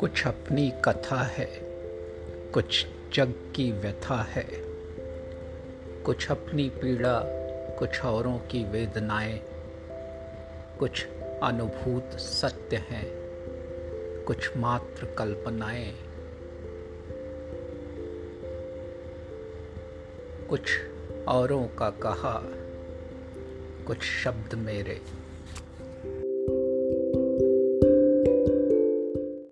कुछ अपनी कथा है, कुछ जग की व्यथा है, कुछ अपनी पीड़ा, कुछ औरों की वेदनाएँ, कुछ अनुभूत सत्य हैं, कुछ मात्र कल्पनाएँ, कुछ औरों का कहा, कुछ शब्द मेरे।